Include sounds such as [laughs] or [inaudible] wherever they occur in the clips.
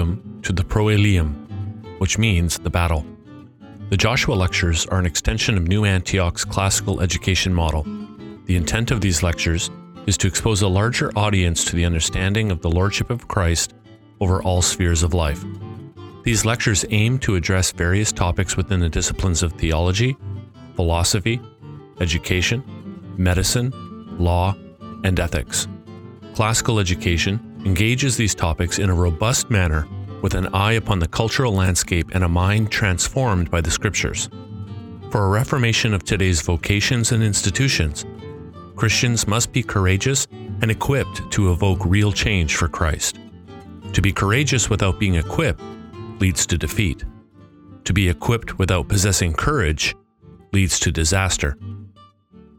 welcome to the Proelium, which means the battle. The Joshua Lectures are an extension of New Antioch's classical education model. The intent of these lectures is to expose a larger audience to the understanding of the Lordship of Christ over all spheres of life. These lectures aim to address various topics within the disciplines of theology, philosophy, education, medicine, law, and ethics. Classical education engages these topics in a robust manner with an eye upon the cultural landscape and a mind transformed by the scriptures. For a reformation of today's vocations and institutions, Christians must be courageous and equipped to evoke real change for Christ. To be courageous without being equipped leads to defeat. To be equipped without possessing courage leads to disaster.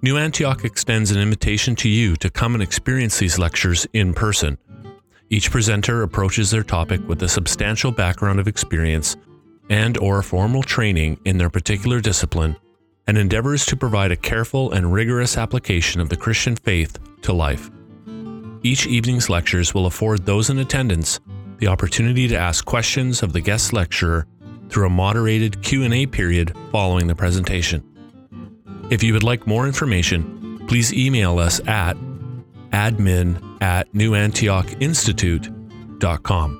New Antioch extends an invitation to you to come and experience these lectures in person. Each presenter approaches their topic with a substantial background of experience and or formal training in their particular discipline and endeavors to provide a careful and rigorous application of the Christian faith to life. Each evening's lectures will afford those in attendance the opportunity to ask questions of the guest lecturer through a moderated Q&A period following the presentation. If you would like more information, please email us at admin at newantiochinstitute.com.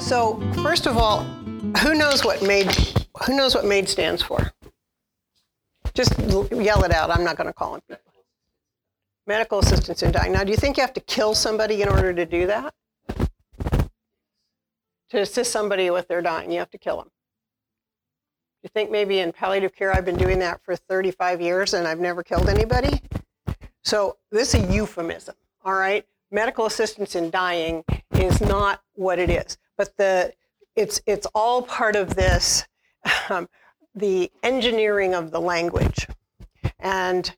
So, first of all, who knows what made who knows what MAID stands for? Yell it out. I'm not going to call people. Medical assistance in dying. Now, do you think you have to kill somebody in order to do that? To assist somebody with their dying, you have to kill them. You think maybe in palliative care I've been doing that for 35 years and I've never killed anybody? So this is a euphemism, all right? Medical assistance in dying is not what it is, but the it's it's all part of this um, the engineering of the language. And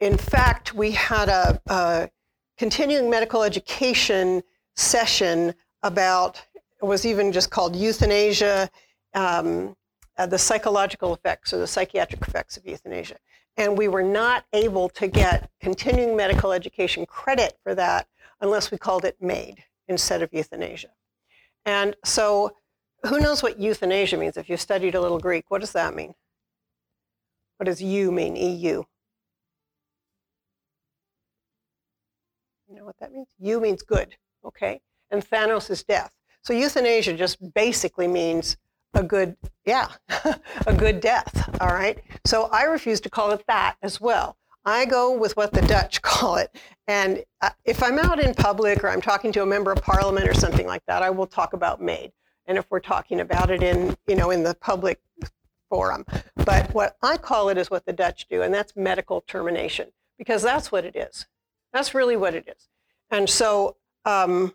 in fact, we had a, a continuing medical education session about it was even just called euthanasia, um, uh, the psychological effects or the psychiatric effects of euthanasia. And we were not able to get continuing medical education credit for that unless we called it MAID instead of euthanasia. And so, who knows what euthanasia means? If you studied a little Greek, what does that mean? What does you mean, EU? You know what that means? Eu means good, okay? And Thanos is death. So euthanasia just basically means a good, yeah, [laughs] a good death, all right? So I refuse to call it that as well. I go with what the Dutch [laughs] call it. And uh, if I'm out in public or I'm talking to a member of parliament or something like that, I will talk about MAID. And if we're talking about it in, you know, in the public forum. But what I call it is what the Dutch do, and that's medical termination, because that's what it is. That's really what it is. And so, um,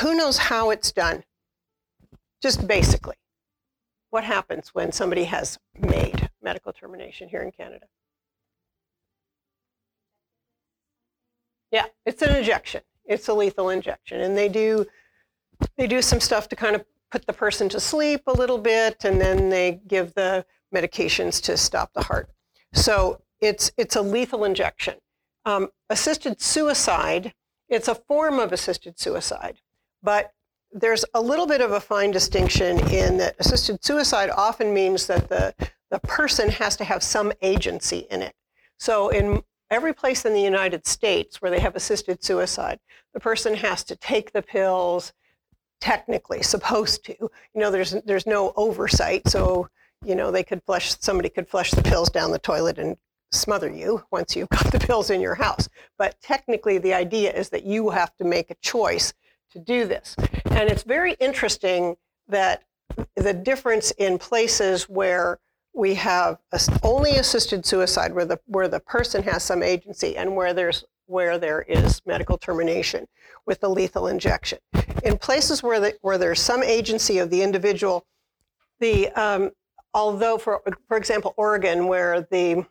who knows how it's done? Just basically, what happens when somebody has made medical termination here in Canada? Yeah, it's an injection. It's a lethal injection, and they do they do some stuff to kind of put the person to sleep a little bit, and then they give the medications to stop the heart. So it's it's a lethal injection. Um, assisted suicide, it's a form of assisted suicide, but there's a little bit of a fine distinction in that assisted suicide often means that the, the person has to have some agency in it. So in every place in the United States where they have assisted suicide, the person has to take the pills, technically supposed to. You know, there's there's no oversight, so you know they could flush somebody could flush the pills down the toilet and smother you once you've [laughs] got the pills in your house. But technically, the idea is that you have to make a choice to do this, and it's very interesting that the difference in places where we have only assisted suicide where the where the person has some agency and where there's where there is medical termination with the lethal injection. In places where the, where there's some agency of the individual, the um, although for for example Oregon where the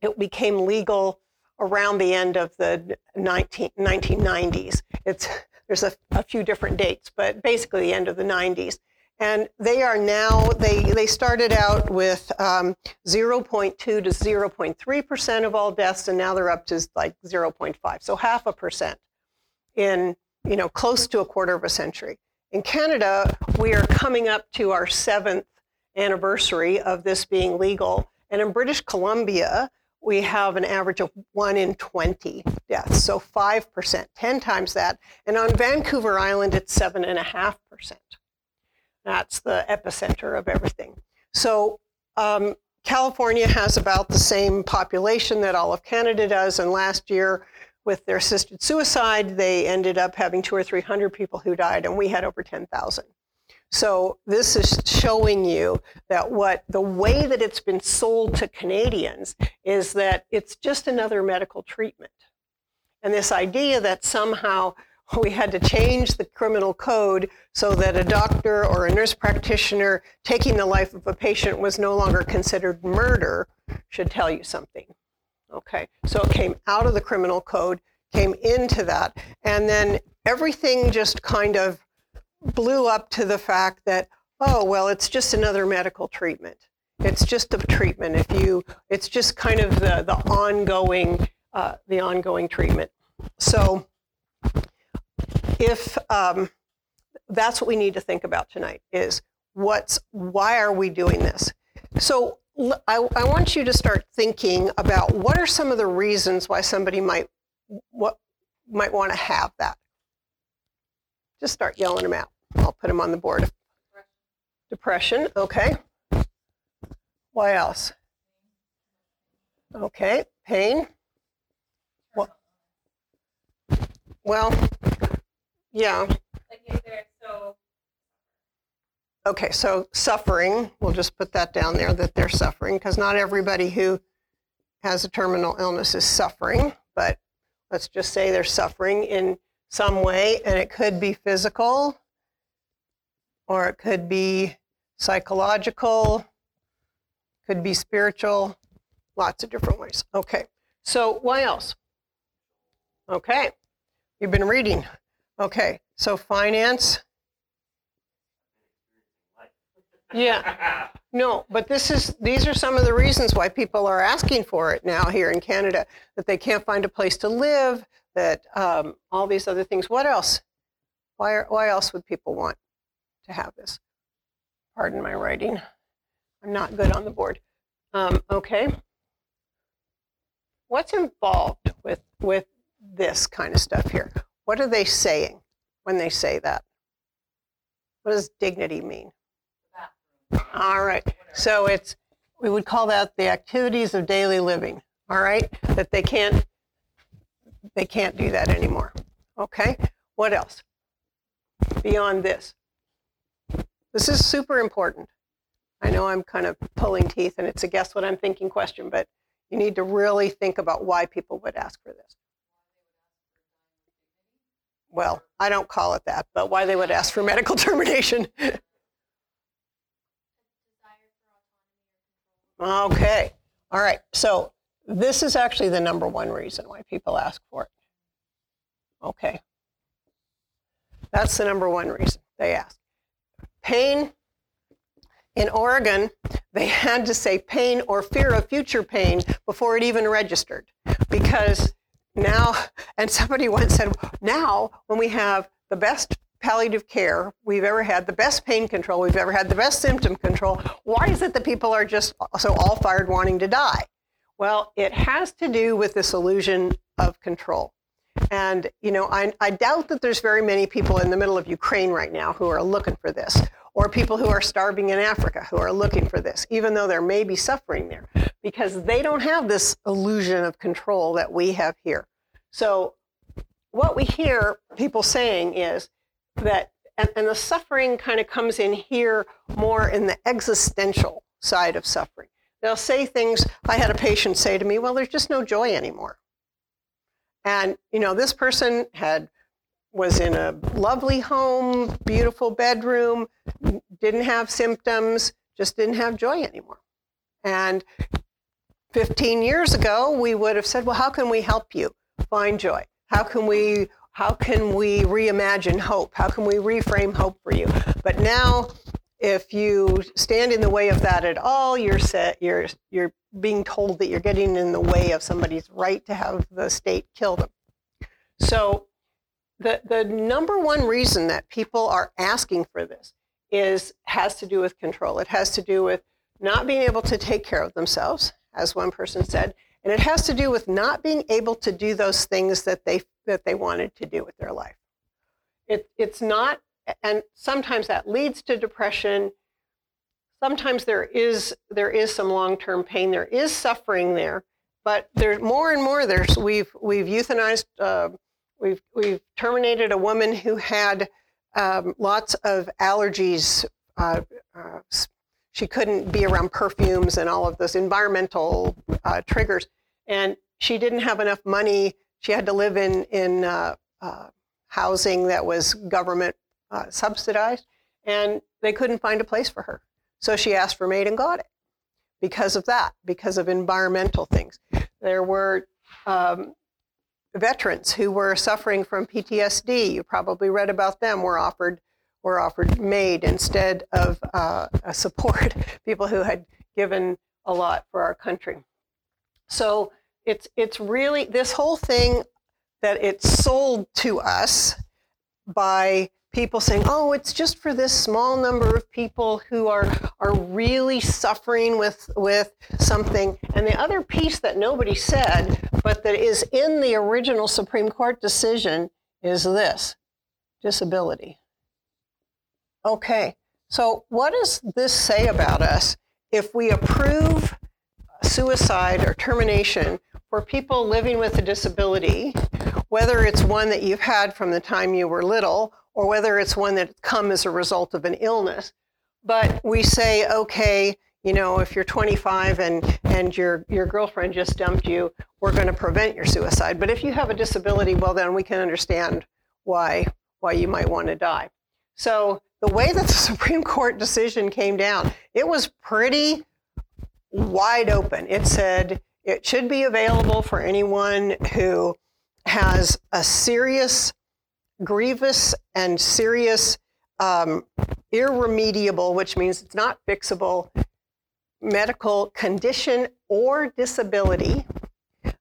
it became legal around the end of the 19, 1990s. It's, there's a, a few different dates, but basically the end of the 90s. And they are now, they, they started out with um, 0.2 to 0.3% of all deaths, and now they're up to like 0.5, so half a percent in, you know, close to a quarter of a century. In Canada, we are coming up to our seventh anniversary of this being legal. And in British Columbia, we have an average of 1 in 20 deaths, so 5%, 10 times that. And on Vancouver Island, it's 7.5%. That's the epicenter of everything. So um, California has about the same population that all of Canada does. And last year, with their assisted suicide, they ended up having two or 300 people who died, and we had over 10,000. So this is showing you that what the way that it's been sold to Canadians is that it's just another medical treatment. And this idea that somehow we had to change the criminal code so that a doctor or a nurse practitioner taking the life of a patient was no longer considered murder should tell you something. Okay, so it came out of the criminal code, came into that, and then everything just kind of blew up to the fact that, oh, well, it's just another medical treatment. It's just a treatment. If you, it's just kind of the, the ongoing, uh, the ongoing treatment. So if um, that's what we need to think about tonight is what's, why are we doing this? So I, I want you to start thinking about what are some of the reasons why somebody might, what, might want to have that. Just start yelling them out. I'll put them on the board. Depression, okay. Why else? Okay, pain. Well, well yeah. Okay, so suffering, we'll just put that down there that they're suffering because not everybody who has a terminal illness is suffering, but let's just say they're suffering in some way, and it could be physical, or it could be psychological, could be spiritual, lots of different ways. Okay, so why else? Okay, you've been reading. Okay, so finance. Yeah. No, but this is these are some of the reasons why people are asking for it now here in Canada that they can't find a place to live, that um, all these other things. What else? Why, are, why else would people want to have this. Pardon my writing. I'm not good on the board. Um, okay. What's involved with, with this kind of stuff here? What are they saying when they say that? What does dignity mean? All right. So it's we would call that the activities of daily living. All right? That they can't they can't do that anymore. Okay? What else? Beyond this. This is super important. I know I'm kind of pulling teeth and it's a guess what I'm thinking question, but you need to really think about why people would ask for this. Well, I don't call it that, but why they would ask for medical [laughs] termination. okay. All right. So this is actually the number one reason why people ask for it. Okay. That's the number one reason they ask pain. In Oregon, they had to say pain or fear of future pain before it even registered. Because now, [laughs] and somebody once said, now when we have the best palliative care we've ever had, the best pain control we've ever had, the best symptom control, why is it that people are just so all fired wanting to die? Well, it has to do with this illusion of control. And, you know, I, I doubt that there's very many people in the middle of Ukraine right now who are looking for this, or people who are starving in Africa who are looking for this, even though there may be suffering there, because they don't have this illusion of control that we have here. So, what we hear people saying is that, and, and the suffering kind of comes in here more in the existential side of suffering. They'll say things, I had a patient say to me, well, there's just no joy anymore. And, you know, this person had was in a lovely home, beautiful bedroom, didn't have symptoms, just didn't have joy anymore. And 15 years ago, we would have said, well, how can we help you find joy? How can we how can we reimagine hope? How can we reframe hope for you? But now, if you stand in the way of that at all, you're set, you're you're being told that you're getting in the way of somebody's right to have the state kill them. So the the number one reason that people are asking for this is has to do with control. It has to do with not being able to take care of themselves, as one person said, and it has to do with not being able to do those things that they that they wanted to do with their life. It, it's not, and sometimes that leads to depression. Sometimes there is there is some long term pain. There is suffering there, but there's more and more. There's we've we've euthanized. Uh, we've we've terminated a woman who had um, lots of allergies. Uh, uh, she couldn't be around perfumes and all of those environmental uh, triggers, and she didn't have enough money she had to live in in uh, uh, housing that was government subsidized, and they couldn't find a place for her. So she asked for MAID and got it because of that, because of environmental things. There were um, veterans who were suffering from PTSD. You probably read about them. Were offered were offered MAID instead of uh, support. [laughs] People who had given a lot for our country. So it's it's really this whole thing that it's sold to us by people saying, "Oh, it's just for this small number of people who are are really suffering with with something." And the other piece that nobody said, but that is in the original Supreme Court decision is this: disability. Okay. So what does this say about us if we approve suicide or termination for people living with a disability, whether it's one that you've had from the time you were little or whether it's one that's come as a result of an illness. But we say, okay, you know, if you're 25 and, and your, your girlfriend just dumped you, we're going to prevent your suicide. But if you have a disability, well, then we can understand why, why you might want to die. So the way that the [laughs] Supreme Court decision came down, it was pretty wide open. It said it should be available for anyone who has a serious, grievous, and serious, um, irremediable, which means it's not fixable, medical condition or disability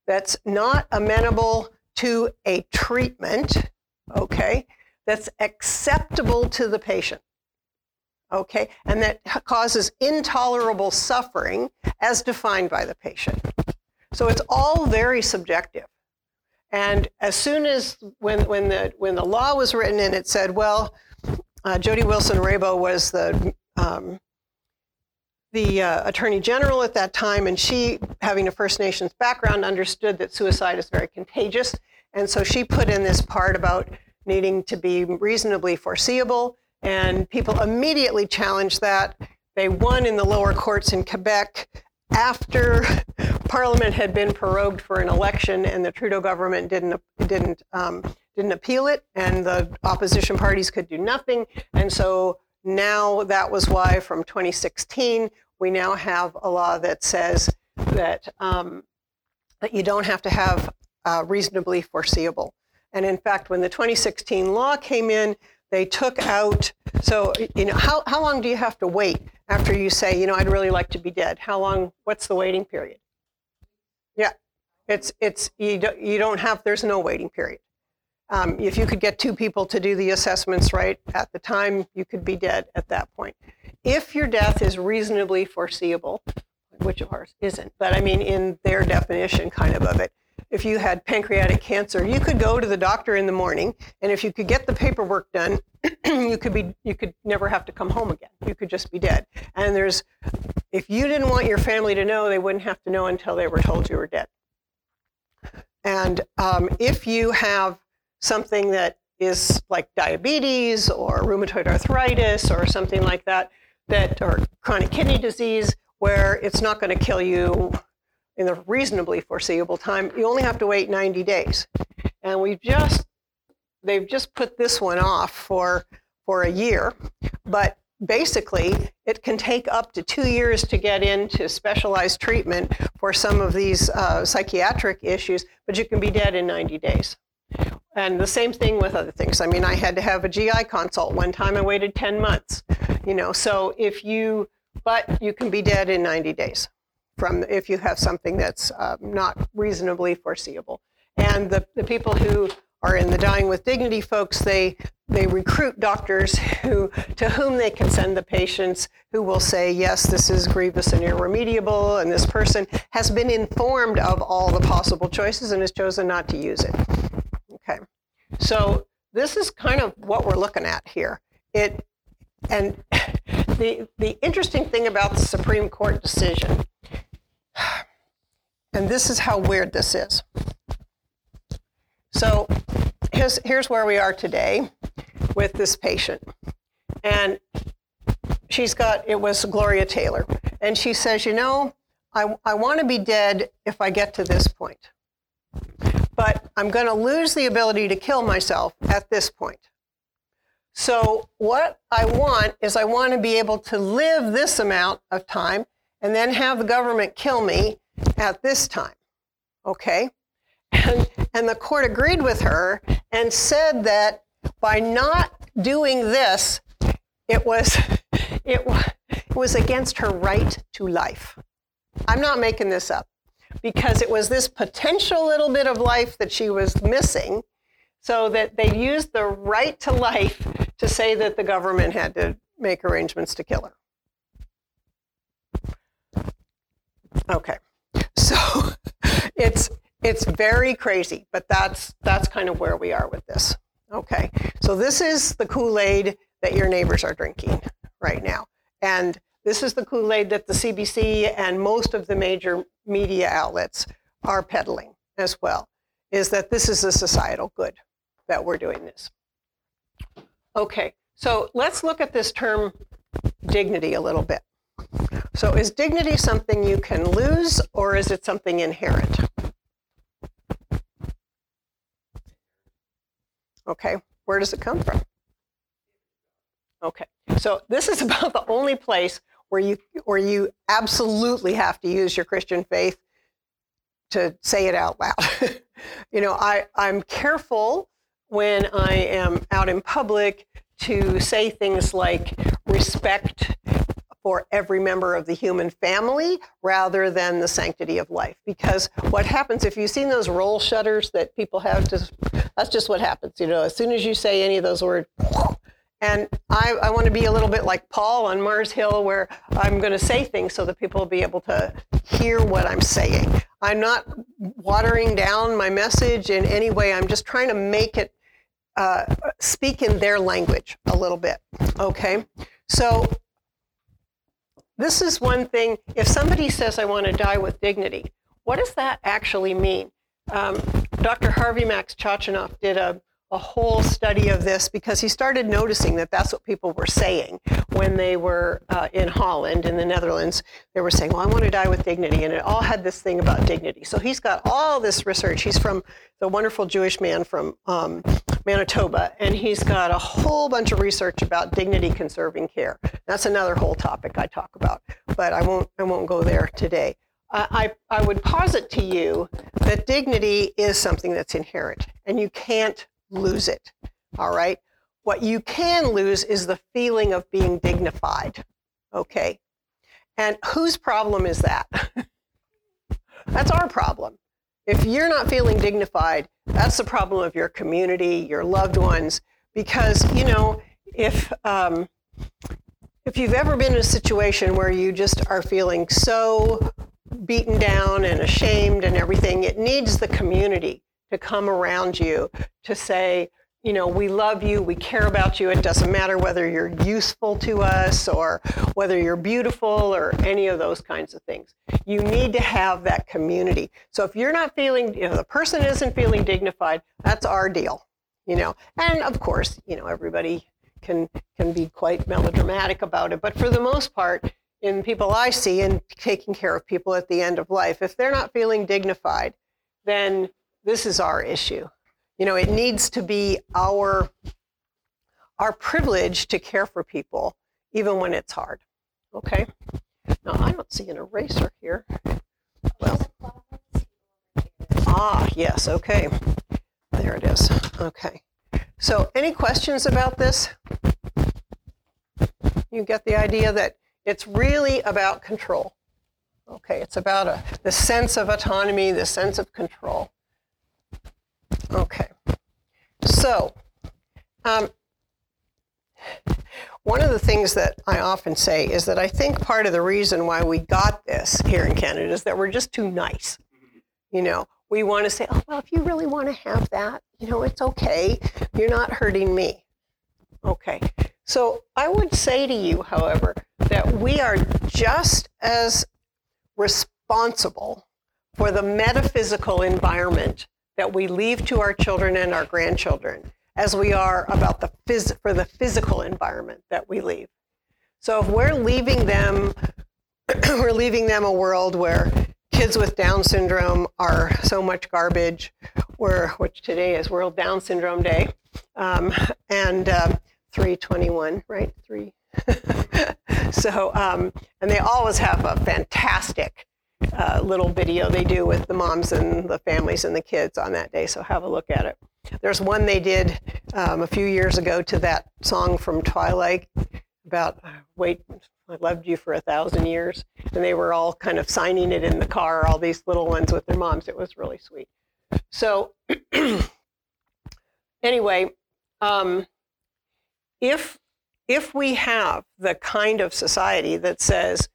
that's not amenable to a treatment, okay, that's acceptable to the patient okay, and that causes intolerable suffering as defined by the patient. So it's all very subjective. And as soon as when, when, the, when the law was written and it said, well, uh, Jody Wilson-Raybould was the, um, the uh, Attorney General at that time, and she, having a First Nations background, understood that suicide is very contagious. And so she put in this part about needing to be reasonably foreseeable and people immediately challenged that. They won in the lower courts in Quebec after Parliament had been prorogued for an election, and the Trudeau government didn't didn't um, didn't appeal it, and the opposition parties could do nothing. And so now that was why, from 2016, we now have a law that says that um, that you don't have to have uh, reasonably foreseeable. And in fact, when the 2016 law came in, they took out, so, you know, how, how long do you have to wait after you say, you know, I'd really like to be dead? How long, what's the waiting period? Yeah, it's, it's, you don't, you don't have, there's no waiting period. Um, if you could get two people to do the assessments right at the time, you could be dead at that point. If your death is reasonably foreseeable, which of ours isn't, but I mean, in their definition kind of of it, if you had pancreatic cancer, you could go to the doctor in the morning, and if you could get the paperwork done, [clears throat] you could be you could never have to come home again. You could just be dead. And there's if you didn't want your family to know, they wouldn't have to know until they were told you were dead. And um, if you have something that is like diabetes or rheumatoid arthritis or something like that, that or chronic kidney disease, where it's not going to kill you in a reasonably foreseeable time, you only have to wait 90 days. And we've just, they've just put this one off for, for a year. But basically, it can take up to two years to get into specialized treatment for some of these uh, psychiatric issues, but you can be dead in 90 days. And the same thing with other things. I mean, I had to have a GI consult one time. I waited 10 months. You know, so if you, but you can be dead in 90 days from if you have something that's uh, not reasonably foreseeable. And the, the people who are in the Dying with Dignity folks, they they recruit doctors who to whom they can send the patients who will say yes this is grievous and irremediable and this person has been informed of all the possible choices and has chosen not to use it. Okay. So this is kind of what we're looking at here. It and [laughs] the the interesting thing about the supreme court decision and this is how weird this is so here's, here's where we are today with this patient. And she's got, it was Gloria Taylor. And she says, you know, I, I want to be dead if I get to this point. But I'm going to lose the ability to kill myself at this point. So, what I want is I want to be able to live this amount of time and then have the government kill me at this time. Okay? And, and the court agreed with her and said that by not doing this, it was, it, it was against her right to life. I'm not making this up because it was this potential little bit of life that she was missing, so that they used the right to life to say that the government had to make arrangements to kill her. Okay, so [laughs] it's it's very crazy, but that's that's kind of where we are with this. Okay, so this is the Kool-Aid that your neighbors are drinking right now, and this is the Kool-Aid that the CBC and most of the major media outlets are peddling as well. Is that this is a societal good that we're doing this? Okay, so let's look at this term dignity a little bit. So, is dignity something you can lose, or is it something inherent? Okay, where does it come from? Okay, so this is [laughs] about the only place where you where you absolutely have to use your Christian faith to say it out loud. [laughs] you know, I, I'm careful when I am out in public to say things like respect for every member of the human family rather than the sanctity of life. Because what happens if you've seen those roll shutters that people have, just that's just what happens. You know, as soon as you say any of those words, and I, I want to be a little bit like Paul on Mars Hill, where I'm going to say things so that people will be able to hear what I'm saying. I'm not watering down my message in any way. I'm just trying to make it uh, speak in their language a little bit. Okay, so this is one thing. If somebody says, I want to die with dignity, what does that actually mean? Um, Dr. Harvey Max Chochinov did a, a whole study of this because he started noticing that that's what people were saying when they were uh, in Holland, in the Netherlands. They were saying, Well, I want to die with dignity. And it all had this thing about dignity. So he's got all this research. He's from the wonderful Jewish man from um, Manitoba, and he's got a whole bunch of research about dignity conserving care. That's another whole topic I talk about, but I won't I won't go there today. I, I would posit to you that dignity is something that's inherent, and you can't lose it. All right. What you can lose is the feeling of being dignified. Okay. And whose problem is that? [laughs] that's our problem. If you're not feeling dignified, that's the problem of your community, your loved ones, because, you know, if, um, if you've ever been in a situation where you just are feeling so beaten down and ashamed and everything, it needs the community to come around you to say, you know, we love you, we care about you. It doesn't matter whether you're useful to us or whether you're beautiful or any of those kinds of things. You need to have that community. So if you're not feeling, you know, the person isn't feeling dignified, that's our deal, you know. And of course, you know, everybody can can be quite melodramatic about it, but for the most part, in people I see and taking care of people at the end of life, if they're not feeling dignified, then this is our issue. You know, it needs to be our our privilege to care for people even when it's hard. Okay? Now, I don't see an eraser here. Well, ah, yes, okay. There it is. Okay. So, any questions about this? You get the idea that it's really about control. Okay, it's about a, the sense of autonomy, the sense of control. Okay, so um, one of the things that I often say is that I think part of the reason why we got this here in Canada is that we're just too nice. You know, we want to say, oh, well, if you really want to have that, you know, it's okay. You're not hurting me. Okay. So I would say to you, however, that we are just as responsible for the metaphysical environment that we leave to our children and our grandchildren as we are about the phys- for the physical environment that we leave. So if we're leaving them, [clears throat] we're leaving them a world where kids with Down syndrome are so much garbage, where, which today is World Down Syndrome Day, um, and uh, 321, right? Three. [laughs] so, um, and they always have a fantastic uh, little video they do with the moms and the families and the kids on that day. So have a look at it. There's one they did um, a few years ago to that song from Twilight about wait, I loved you for a thousand years, and they were all kind of signing it in the car. All these little ones with their moms. It was really sweet. So [clears throat] anyway, um, if if we have the kind of society that says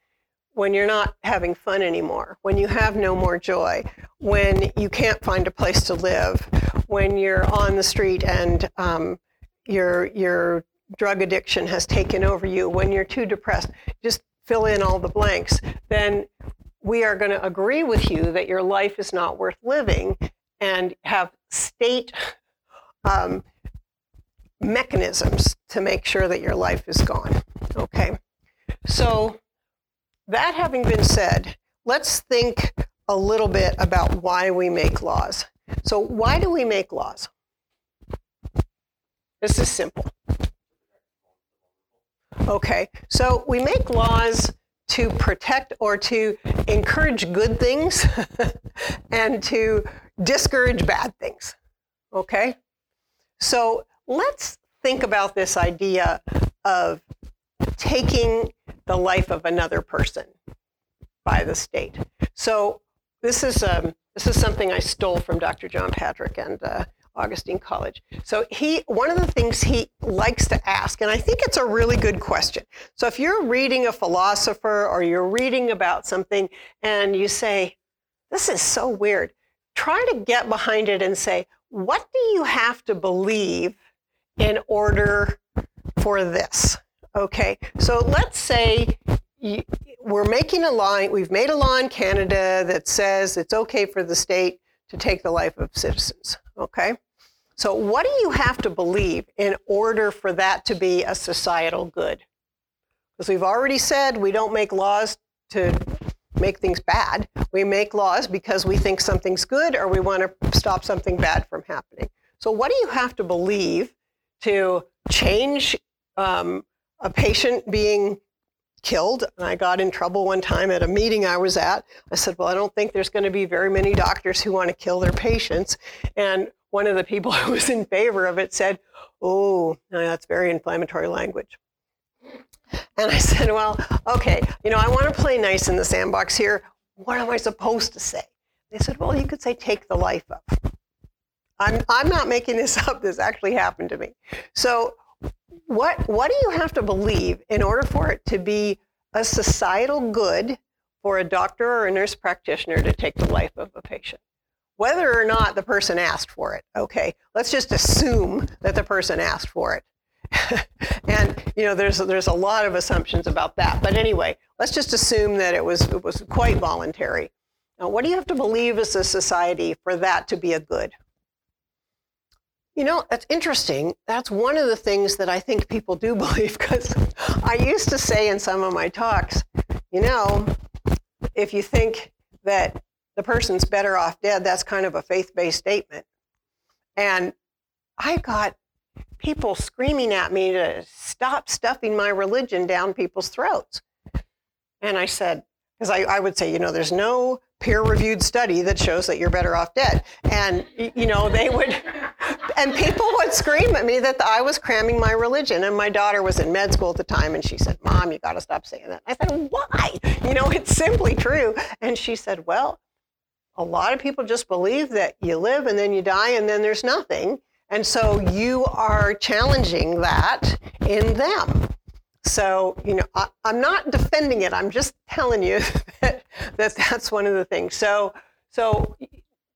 when you're not having fun anymore, when you have no more joy, when you can't find a place to live, when you're on the street and um, your your drug addiction has taken over you, when you're too depressed, just fill in all the blanks. Then we are going to agree with you that your life is not worth living and have state um, mechanisms to make sure that your life is gone. Okay, so that having been said, let's think a little bit about why we make laws. So, why do we make laws? This is simple. Okay, so we make laws to protect or to encourage good things [laughs] and to discourage bad things. Okay? So let's think about this idea of taking the life of another person by the state. So this is um, this is something I stole from Dr. John Patrick and uh, Augustine College. So he one of the things he likes to ask, and I think it's a really good question. So if you're reading a philosopher or you're reading about something and you say, "This is so weird," try to get behind it and say, "What do you have to believe in order for this?" Okay, so let's say we're making a law, we've made a law in Canada that says it's okay for the state to take the life of citizens. Okay, so what do you have to believe in order for that to be a societal good? Because we've already said we don't make laws to make things bad. We make laws because we think something's good or we want to stop something bad from happening. So, what do you have to believe to change um, a patient being killed. And I got in trouble one time at a meeting I was at. I said, Well, I don't think there's going to be very many doctors who want to kill their patients. And one of the people [laughs] who was in favor of it said, Oh, that's very inflammatory language. And I said, Well, okay, you know, I want to play nice in the sandbox here. What am I supposed to say? They said, Well, you could say, Take the life of. I'm, I'm not making this [laughs] up. This actually happened to me. So what what do you have to believe in order for it to be a societal good for a doctor or a nurse practitioner to take the life of a patient? Whether or not the person asked for it okay? Let's just assume that the person asked for it. [laughs] And you know there's there's a lot of assumptions about that. But anyway let's just assume that it was it was quite voluntary. Now what do you have to believe as a society for that to be a good you know, that's interesting. That's one of the things that I think people do [laughs] believe because I used to say in some of my talks, you know, if you think that the person's better off dead, that's kind of a faith based statement. And I got people screaming at me to stop stuffing my religion down people's throats. And I said, because I, I would say, you know, there's no peer reviewed study that shows that you're better off dead. And, you know, they would, and people would scream at me that I was cramming my religion. And my daughter was in med school at the time and she said, Mom, you got to stop saying that. I said, Why? You know, it's simply true. And she said, Well, a lot of people just believe that you live and then you die and then there's nothing. And so you are challenging that in them. So, you know, I, am not defending it. I'm just telling you [laughs] that, that that's one of the things. So, so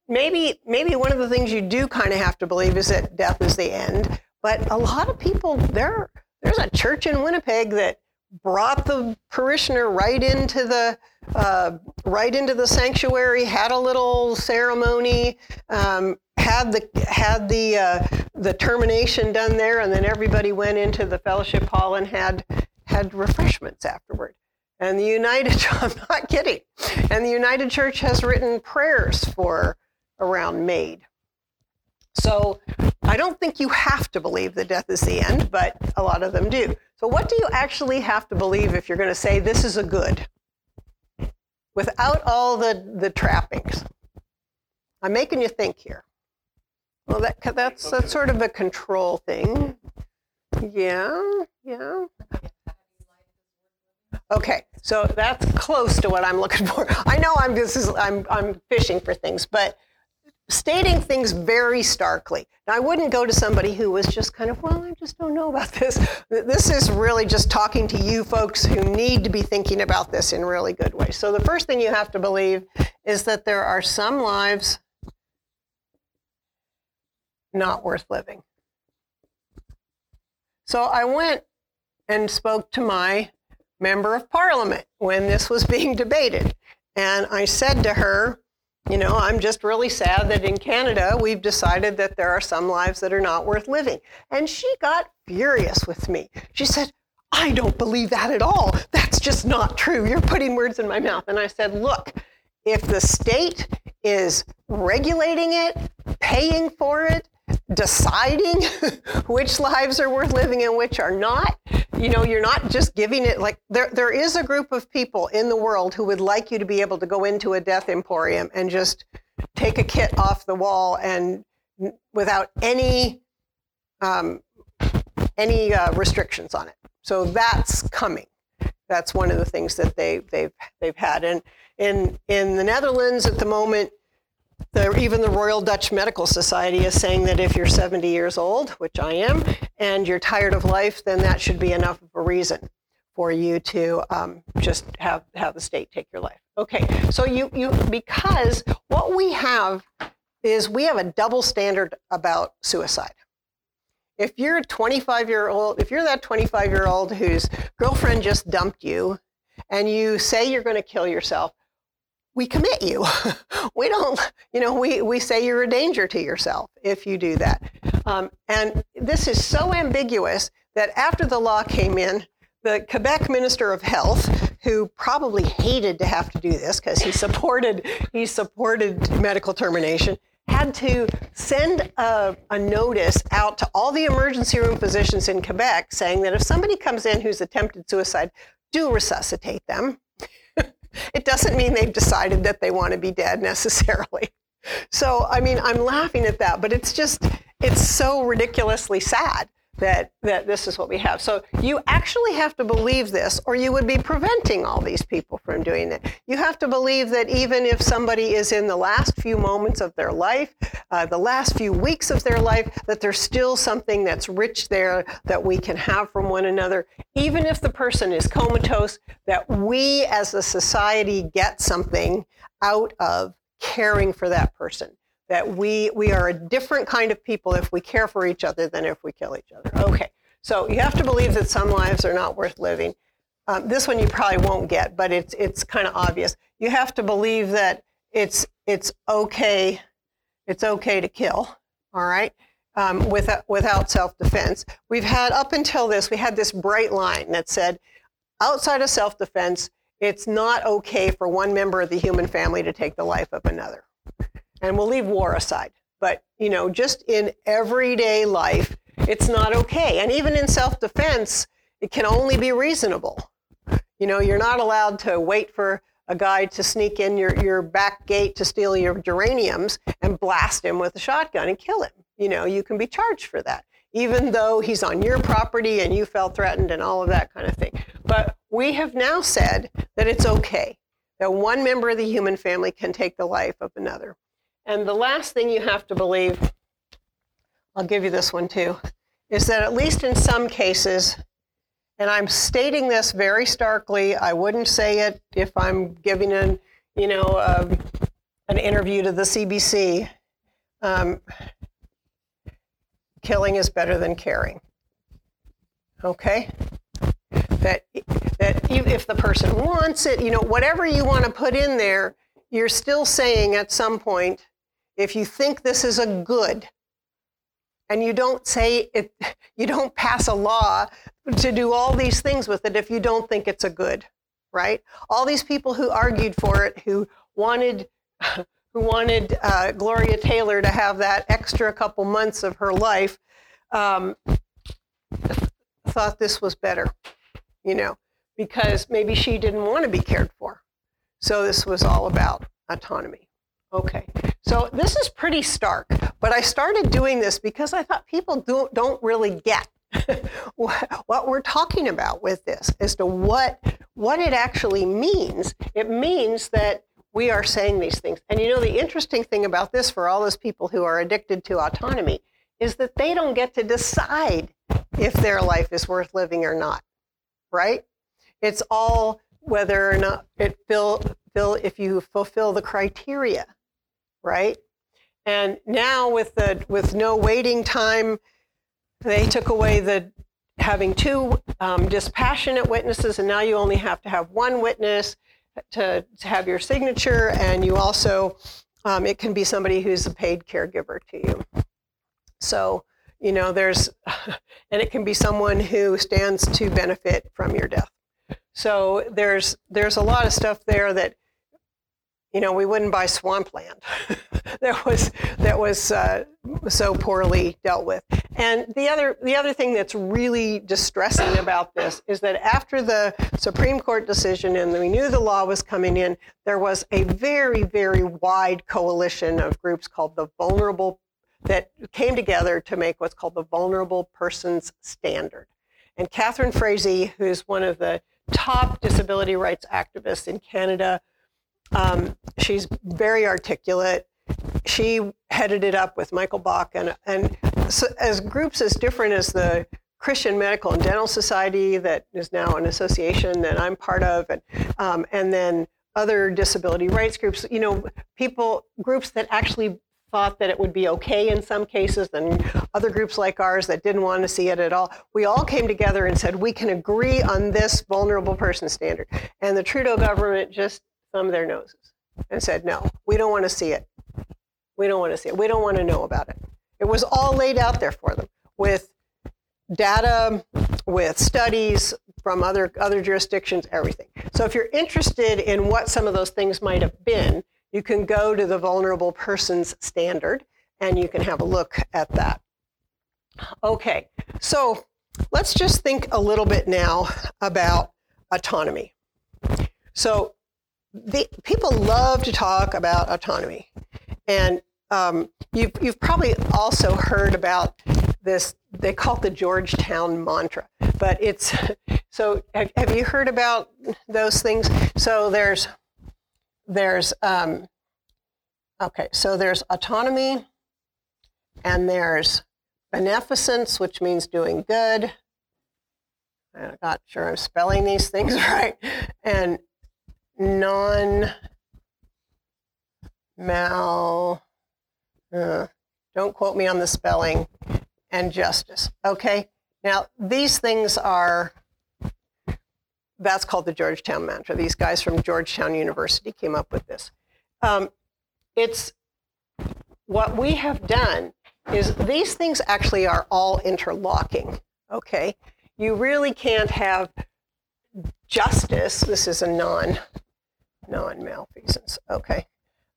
maybe maybe one of the things you do kind of have to believe is that death is the end. But a lot of people there there's a church in Winnipeg that brought the parishioner right into the uh, right into the sanctuary, had a little ceremony, um, had the had the uh, the termination done there, and then everybody went into the fellowship hall and had had refreshments afterward. And the United, [laughs] I'm not kidding, and the United Church has written prayers for around MAID. So I don't think you have to believe that death is the end, but a lot of them do. So what do you actually have to believe if you're going to say this is a good? Without all the, the trappings. I'm making you think here. Well, that, that's, that's sort of a control thing. Yeah, yeah. Okay, so that's close to what I'm looking for. I know I'm this is I'm I'm fishing for things, but stating things very starkly. Now, I wouldn't go to somebody who was just kind of, well, I just don't know about this. This is really just talking to you folks who need to be thinking about this in really good ways. So the first thing you have to believe is that there are some lives not worth living. So I went and spoke to my member of parliament when this was [laughs] being debated. And I said to her, you know, I'm just really sad that in Canada we've decided that there are some lives that are not worth living. And she got furious with me. She said, I don't believe that at all. That's just not true. You're putting words in my mouth. And I said, look, if the state is regulating it, paying for it, deciding [laughs] which lives are worth living and which are not. You know, you're not just giving it like there there is a group of people in the world who would like you to be able to go into a death emporium and just take a kit off the wall and without any um, any uh, restrictions on it. So that's coming. That's one of the things that they they've they've had. And in in the Netherlands at the moment, the, even the Royal Dutch Medical Society is saying that if you're 70 years old, which I am, and you're tired of life, then that should be enough of a reason for you to um, just have, have the state take your life. Okay, so you, you, because what we have is we have a double standard about suicide. If you're a 25 year old, if you're that 25 year old whose girlfriend just dumped you and you say you're going to kill yourself, we commit you. [laughs] we don't, you know, we, we say you're a danger to yourself if you do that. Um, and this is so ambiguous that after the law came in, the Quebec Minister of Health, who probably hated to have to do this because he supported he supported medical termination, had to send a, a, notice out to all the emergency room physicians in Quebec saying that if somebody comes in who's attempted suicide, do resuscitate them it doesn't mean they've decided that they want to be dead necessarily. So, I mean, I'm laughing at that, but it's just, it's so ridiculously sad that, that this is what we have. So you actually have to believe this, or you would be preventing all these people from doing it. You have to believe that even if somebody is in the last few moments of their life, uh, the last few weeks of their life, that there's still something that's rich there that we can have from one another. Even if the person is comatose, that we as a society get something out of caring for that person that we we are a different kind of people if we care for each other than if we kill each other. Okay, so you have to believe that some lives are not worth living. Um, this one you probably won't get, but it's it's kind of obvious. You have to believe that it's it's okay, it's okay to kill. All right. Um, without, without self-defense. We've had up until this, we had this bright line that said, outside of self-defense, it's not okay for one member of the human family to take the life of another and we'll leave war aside. But, you know, just in everyday life, it's not okay. And even in self defense, it can only be reasonable. You know, you're not allowed to wait for a guy to sneak in your, your back gate to steal your geraniums and blast him with a shotgun and kill him. You know, you can be charged for that, even though he's on your property and you felt threatened and all of that kind of thing. But we have now said that it's okay that one member of the human family can take the life of another. And the last thing you have to believe, I'll give you this one too, is that at least in some cases, and I'm stating this very starkly, I wouldn't say it if I'm giving an, you know, uh, an interview to the CBC. Um, killing is better than caring. Okay? That that if the person wants it, you know, whatever you want to put in there, you're still saying at some point, if you think this is a good, and you don't say it, [laughs] you don't pass a law to do all these things with it if you don't think it's a good, right? All these people who argued for it, who wanted, [laughs] who wanted uh, Gloria Taylor to have that extra couple months of her life, um, thought this was better, you know because maybe she didn't want to be cared for. So this was all about autonomy. Okay, so this is pretty stark, but I started doing this because I thought people don't, don't really get [laughs] what we're talking about with this as to what, what it actually means. It means that we are saying these things. And you know, the interesting thing about this for all those people who are addicted to autonomy is that they don't get to decide if their life is worth living or not, right? It's all whether or not it fill, fill if you fulfill the criteria, right? And now with the with no waiting time, they took away the having two um, dispassionate witnesses, and now you only have to have one witness to, to have your signature, and you also um, it can be somebody who's a paid caregiver to you. So you know there's, [laughs] and it can be someone who stands to benefit from your death. So there's there's a lot of stuff there that you know we wouldn't buy swampland [laughs] that was that was uh, so poorly dealt with. And the other the other thing that's really distressing about this is that after the Supreme Court decision and we knew the law was coming in, there was a very very wide coalition of groups called the Vulnerable that came together to make what's called the Vulnerable Persons Standard. And Catherine Frazee, who's one of the top disability rights activists in Canada. Um, she's very articulate. She headed it up with Michael Bach and, and so as groups as different as the Christian Medical and Dental Society, that is now an association that I'm part of, and, um, and then other disability rights groups, you know, people, groups that actually thought that it would be okay in some cases, and other groups like ours that didn't want to see it at all. We all came together and said, we can agree on this vulnerable person standard. And the Trudeau government just thumbed their noses and said, no, we don't want to see it. We don't want to see it. We don't want to know about it. It was all laid out there for them with data, with studies from other, other jurisdictions, everything. So if you're interested in what some of those things might have been, you can go to the vulnerable persons standard and you can have a look at that. Okay, so let's just think a little bit now about autonomy. So the, people love to talk about autonomy. And um, you've, you've probably also heard about this, they call it the Georgetown mantra, but it's, [laughs] so have, have you heard about those things? So there's there's um, okay, so there's autonomy, and there's beneficence, which means doing good. I'm not sure I'm spelling these things [laughs] right, and non mal. Uh, don't quote me on the spelling, and justice. Okay, now these things are that's called the Georgetown mantra. These guys from Georgetown University came up with this. Um, it's what we have done is these things actually are all interlocking. Okay, you really can't have justice. This is a non non malfeasance. Okay,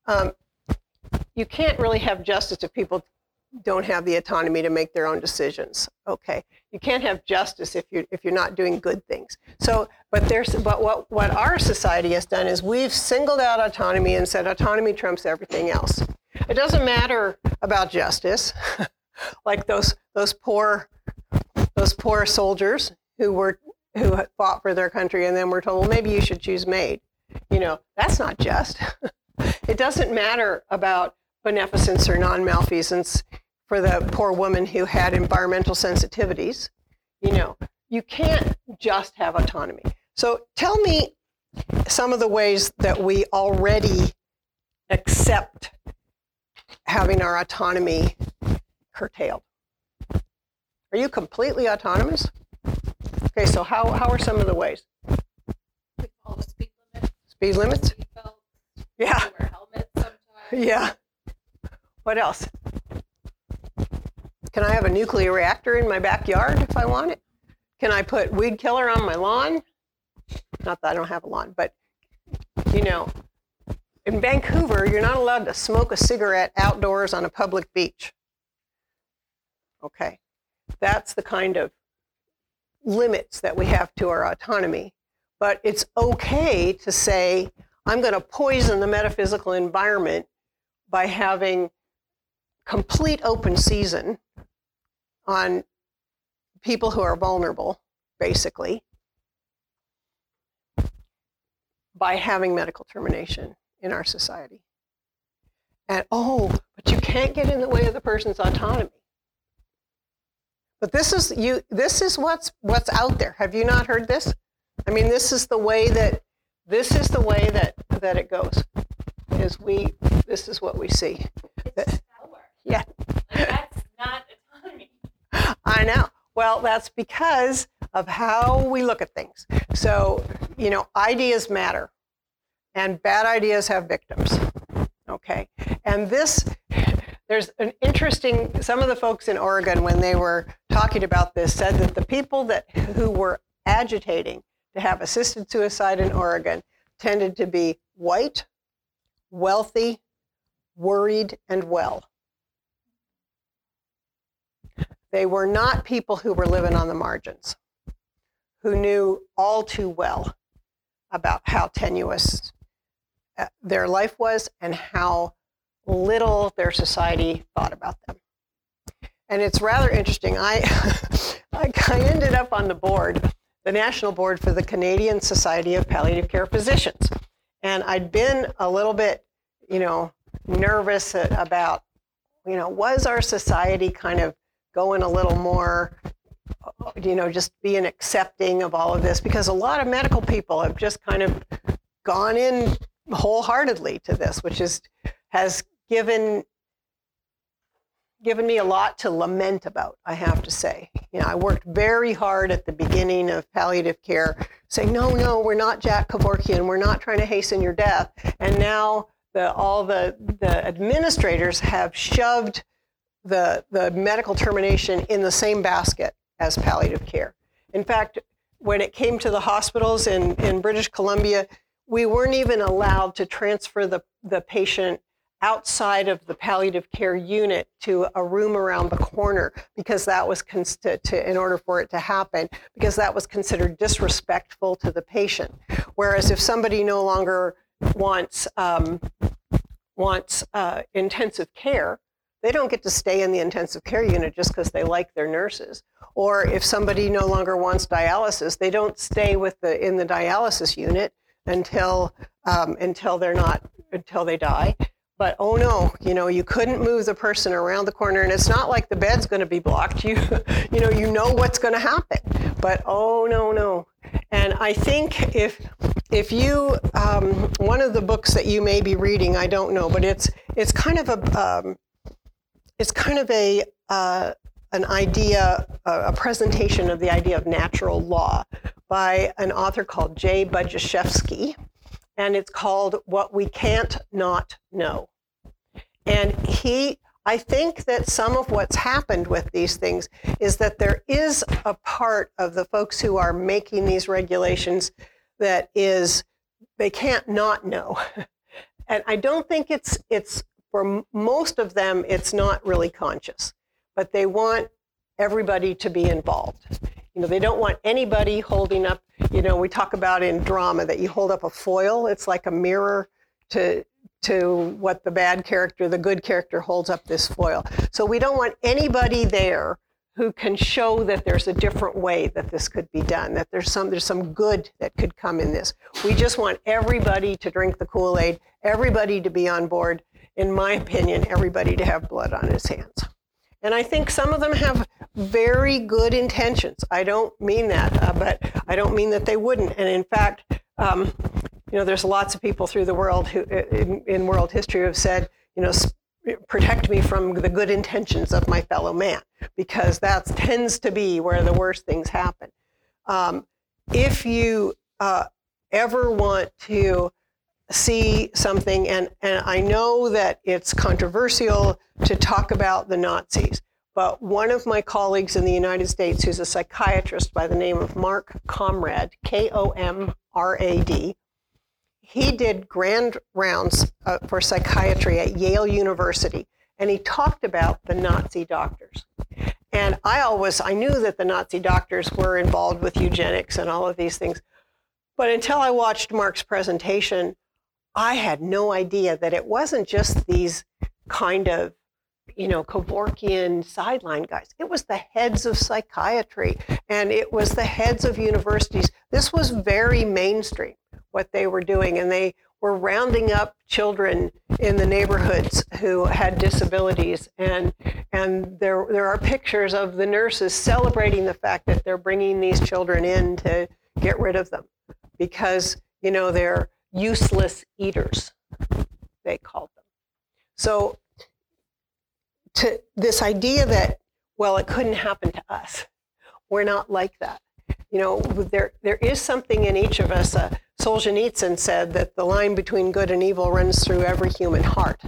um, you can't really have justice if people don't have the autonomy to make their own decisions. Okay, you can't have justice if you're if you're not doing good things. So, but there's but what what our society has done is we've singled out autonomy and said autonomy trumps everything else. It doesn't matter about justice, [laughs] like those those poor those poor soldiers who were who fought for their country and then were told, well, maybe you should choose MAID. You know, that's not just. [laughs] it doesn't matter about beneficence or non-malfeasance for the poor woman who had environmental sensitivities. You know, you can't just have autonomy. So tell me some of the ways that we already accept having our autonomy curtailed. Are you completely autonomous? Okay, so how, how are some of the ways? We speed limits. Speed limits? Yeah. We wear helmets sometimes. Yeah. What else? Can I have a nuclear reactor in my backyard if I want it? Can I put weed killer on my lawn? Not that I don't have a lawn, but you know, in Vancouver, you're not allowed to smoke a cigarette outdoors on a public beach. Okay. That's the kind of limits that we have to our autonomy. But it's okay to say, I'm going to poison the metaphysical environment by having complete open season on people who are vulnerable, basically, by having medical termination in our society. And oh, but you can't get in the way of the person's autonomy. But this is you this is what's what's out there. Have you not heard this? I mean, this is the way that this is the way that that it goes. Is we this is what we see. It's. Yeah. Like, that's not autonomy. I know. Well, that's because of how we look at things. So, you know, ideas matter, and bad ideas have victims. Okay. And this, there's an interesting, some of the folks in Oregon, when they were talking about this, said that the people that who were agitating to have assisted suicide in Oregon tended to be white, wealthy, worried, and well. They were not people who were living on the margins, who knew all too well about how tenuous uh, their life was and how little their society thought about them. And it's rather interesting. I, [laughs] I I ended up on the board, the national board for the Canadian Society of Palliative Care Physicians. And I'd been a little bit, you know, nervous about, you know, was our society kind of going a little more, you know, just being accepting of all of this? Because a lot of medical people have just kind of gone in wholeheartedly to this, which is has given given me a lot to lament about, I have to say. You know, I worked very hard at the beginning of palliative care, saying, no, no, we're not Jack Kevorkian, we're not trying to hasten your death. And now the, all the, the administrators have shoved the, the medical termination in the same basket as palliative care. In fact, when it came to the hospitals in, in British Columbia, we weren't even allowed to transfer the, the patient outside of the palliative care unit to a room around the corner because that was cons- to, to, in order for it to happen because that was considered disrespectful to the patient. Whereas if somebody no longer wants um, wants uh, intensive care they don't get to stay in the intensive care unit just because they like their nurses. Or if somebody no longer wants dialysis they don't stay with the in the dialysis unit until um, until they're not until they die but oh no you know you couldn't move the person around the corner and it's not like the bed's going to be blocked. [laughs] You you know you know what's going to happen. But oh no no. And i think if if you um, one of the books that you may be reading i don't know but it's it's kind of a um, it's kind of a uh, an idea a presentation of the idea of natural law by an author called jay Budziszewski and it's called What We Can't Not Know. And he, I think that some of what's happened with these things is that there is a part of the folks who are making these regulations that is they can't not know. [laughs] And I don't think it's it's for most of them, it's not really conscious, but they want everybody to be involved. You know, they don't want anybody holding up, you know, we talk about in drama that you hold up a foil, it's like a mirror to to what the bad character, the good character holds up this foil. So we don't want anybody there who can show that there's a different way that this could be done, that there's some there's some good that could come in this. We just want everybody to drink the Kool-Aid, everybody to be on board. In my opinion, everybody to have blood on his hands. And I think some of them have very good intentions. I don't mean that, uh, but I don't mean that they wouldn't. And in fact, um, you know, there's lots of people through the world who, in, in world history, who have said, you know, protect me from the good intentions of my fellow man, because that tends to be where the worst things happen. Um, if you uh, ever want to see something, and, and I know that it's controversial to talk about the Nazis, but one of my colleagues in the United States, who's a psychiatrist by the name of Mark Komrad, K O M R A D, he did grand rounds uh, for psychiatry at Yale University, and he talked about the Nazi doctors. And I always I knew that the Nazi doctors were involved with eugenics and all of these things, but until I watched Mark's presentation, I had no idea that it wasn't just these kind of you know, Kevorkian sideline guys. It was the heads of psychiatry and it was the heads of universities. This was very mainstream what they were doing, and they were rounding up children in the neighborhoods who had disabilities. And and there there are pictures of the nurses celebrating the fact that they're bringing these children in to get rid of them because you know they're useless eaters. They called them. So to this idea that well it couldn't happen to us we're not like that you know there there is something in each of us uh, solzhenitsyn said that the line between good and evil runs through every human heart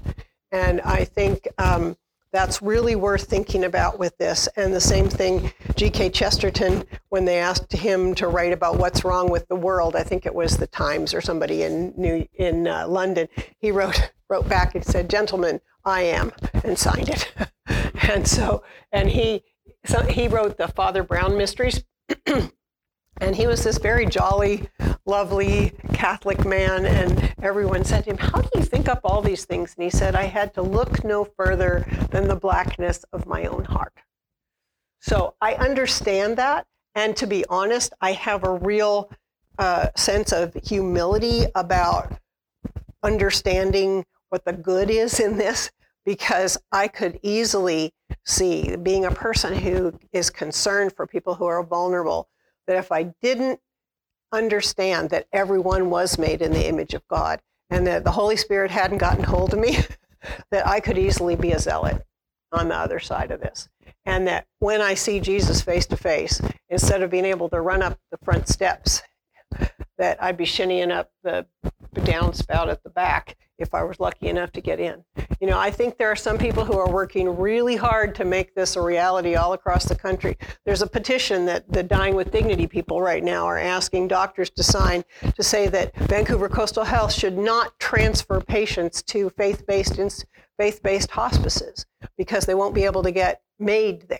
and i think um, that's really worth thinking about with this and the same thing g.k chesterton when they asked him to write about what's wrong with the world i think it was the times or somebody in new in uh, london he wrote wrote back and said gentlemen I am, and signed it. [laughs] and so, and he, so he wrote the Father Brown Mysteries. [clears throat] and he was this very jolly, lovely Catholic man. And everyone said to him, How do you think up all these things? And he said, I had to look no further than the blackness of my own heart. So I understand that. And to be honest, I have a real uh, sense of humility about understanding what the good is in this because I could easily see, being a person who is concerned for people who are vulnerable, that if I didn't understand that everyone was made in the image of God and that the Holy Spirit hadn't gotten hold of me, [laughs] that I could easily be a zealot on the other side of this. And that when I see Jesus face to face, instead of being able to run up the front steps, [laughs] that I'd be shinnying up the downspout at the back if I was lucky enough to get in. You know, I think there are some people who are working really hard to make this a reality all across the country. There's a petition that the Dying with Dignity people right now are asking doctors to sign to say that Vancouver Coastal Health should not transfer patients to faith-based faith-based hospices because they won't be able to get MAiD there.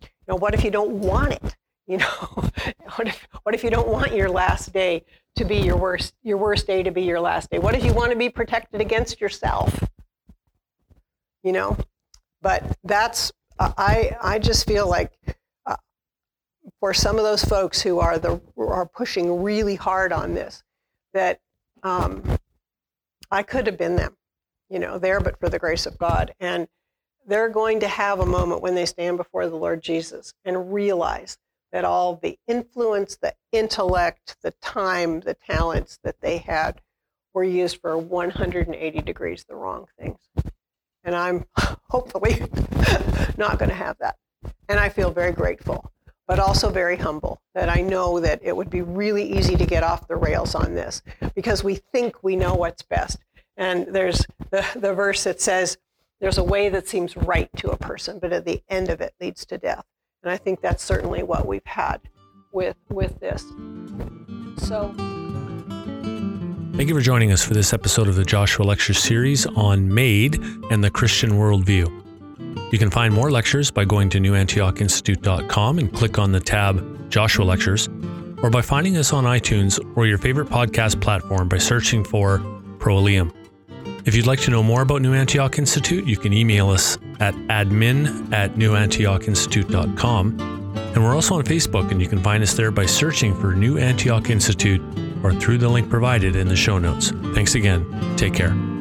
You know, what if you don't want it? You know, [laughs] what if what if you don't want your last day to be your worst your worst day to be your last day? What if you want to be protected against yourself? You know, but that's I I just feel like uh, for some of those folks who are the are pushing really hard on this that um, I could have been them, you know, there but for the grace of God and they're going to have a moment when they stand before the Lord Jesus and realize that all the influence, the intellect, the time, the talents that they had were used for 180 degrees the wrong things. And I'm [laughs] hopefully [laughs] not going to have that. And I feel very grateful, but also very humble that I know that it would be really easy to get off the rails on this because we think we know what's best. And there's the, the verse that says, there's a way that seems right to a person, but at the end of it leads to death. And I think that's certainly what we've had with with this. So Thank you for joining us for this episode of the Joshua Lecture Series on MAiD and the Christian Worldview. You can find more lectures by going to newantiochinstitute.com and click on the tab Joshua Lectures, or by finding us on iTunes or your favorite podcast platform by searching for Proelium. If you'd like to know more about New Antioch Institute, you can email us at admin at newantiochinstitute.com. And we're also on Facebook, and you can find us there by searching for New Antioch Institute or through the link provided in the show notes. Thanks again. Take care.